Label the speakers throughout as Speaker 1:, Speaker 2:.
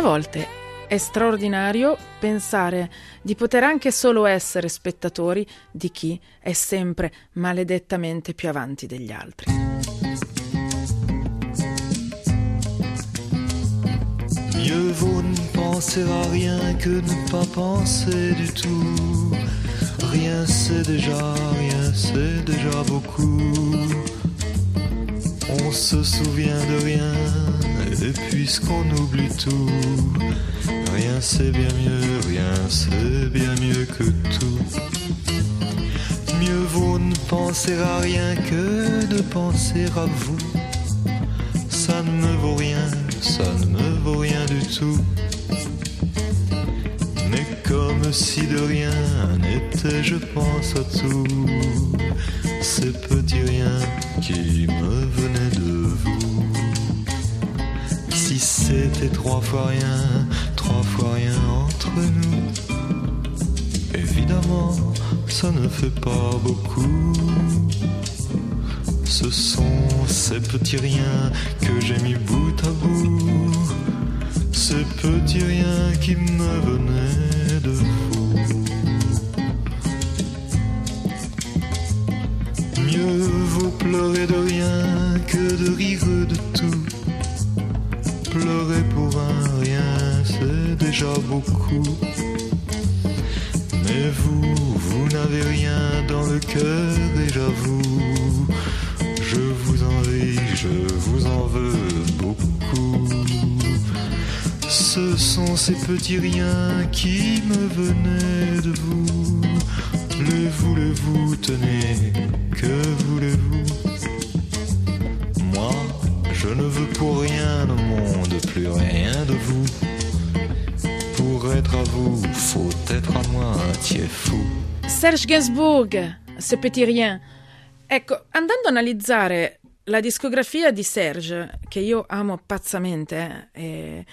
Speaker 1: A volte è straordinario pensare di poter anche solo essere spettatori di chi è sempre maledettamente più avanti degli altri.
Speaker 2: Mieux vaut ne penser à rien que ne pas penser du tout. Rien c'est déjà, rien c'est déjà beaucoup. On se souvient de rien, et puisqu'on oublie tout, rien c'est bien mieux, rien c'est bien mieux que tout. Mieux vaut ne penser à rien que de penser à vous. Ça ne me vaut rien, ça ne me vaut rien du tout. Comme si de rien n'était, je pense à tout. Ces petits riens qui me venaient de vous. Si c'était trois fois rien, trois fois rien entre nous. Évidemment, ça ne fait pas beaucoup. Ce sont ces petits riens que j'ai mis bout à bout. Ces petits riens qui me venaient de vous. Mieux vaut pleurer de rien que de rire de tout. Pleurer pour un rien, c'est déjà beaucoup. Mais vous, vous n'avez rien dans le cœur et j'avoue, je vous envie, je vous en Ce sont ces petits riens qui me venaient de vous. Le voulez-vous, tenez, que voulez-vous Moi, je ne veux pour rien au monde, plus rien de vous. Pour être à vous, faut être à moitié fou.
Speaker 1: Serge Gainsbourg, Ce Petit Rien. Ecco, andando a analizzare la discografia di Serge, che io amo pazzamente, eh,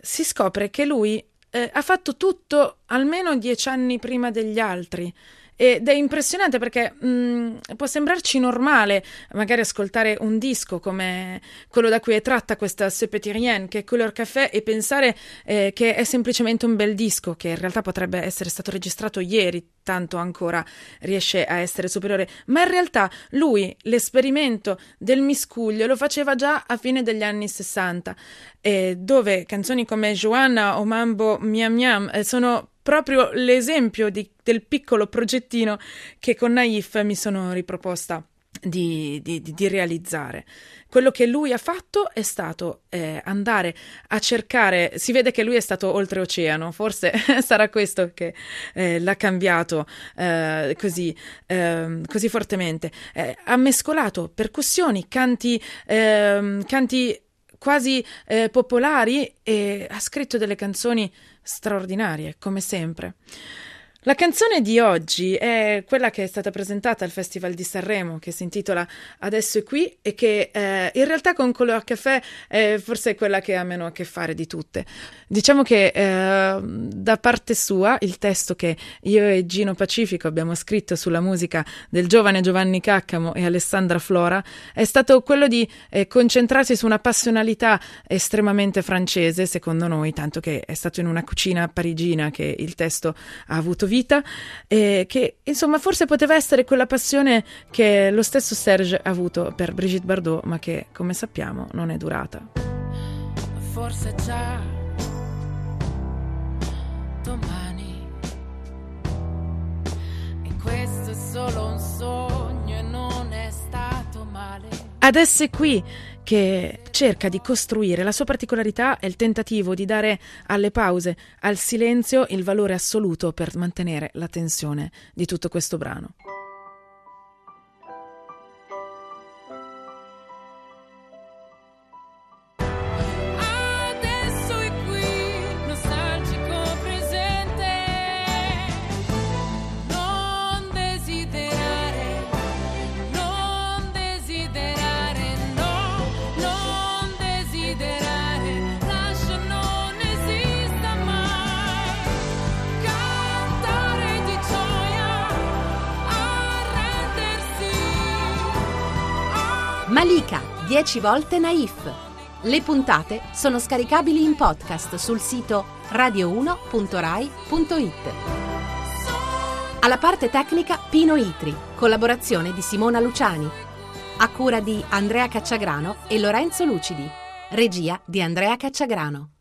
Speaker 1: si scopre che lui eh, ha fatto tutto almeno dieci anni prima degli altri. Ed è impressionante perché mh, può sembrarci normale magari ascoltare un disco come quello da cui è tratta questa Rien, che è Couleur Café, e pensare eh, che è semplicemente un bel disco, che in realtà potrebbe essere stato registrato ieri, tanto ancora riesce a essere superiore. Ma in realtà lui l'esperimento del miscuglio lo faceva già a fine degli anni 60, eh, dove canzoni come Joanna o Mambo Miam Miam eh, sono proprio l'esempio di, del piccolo progettino che con Naif mi sono riproposta di, di, di, realizzare. Quello che lui ha fatto è stato eh, andare a cercare, si vede che lui è stato oltreoceano, forse sarà questo che eh, l'ha cambiato eh, così, ehm, così, fortemente. Eh, ha mescolato percussioni, canti, ehm, canti quasi eh, popolari e ha scritto delle canzoni straordinarie, come sempre. La canzone di oggi è quella che è stata presentata al Festival di Sanremo, che si intitola Adesso è qui e che eh, in realtà con Color Café è forse quella che ha meno a che fare di tutte. Diciamo che eh, da parte sua il testo che io e Gino Pacifico abbiamo scritto sulla musica del giovane Giovanni Caccamo e Alessandra Flora è stato quello di eh, concentrarsi su una passionalità estremamente francese, secondo noi, tanto che è stato in una cucina parigina che il testo ha avuto vita e che insomma forse poteva essere quella passione che lo stesso Serge ha avuto per Brigitte Bardot ma che come sappiamo non è durata.
Speaker 3: Forse già domani e questo è solo un sogno
Speaker 1: Adesso è qui che cerca di costruire la sua particolarità è il tentativo di dare alle pause, al silenzio, il valore assoluto per mantenere la tensione di tutto questo brano.
Speaker 4: Malika, 10 volte naif. Le puntate sono scaricabili in podcast sul sito radio1.rai.it. Alla parte tecnica Pino Itri, collaborazione di Simona Luciani. A cura di Andrea Cacciagrano e Lorenzo Lucidi. Regia di Andrea Cacciagrano.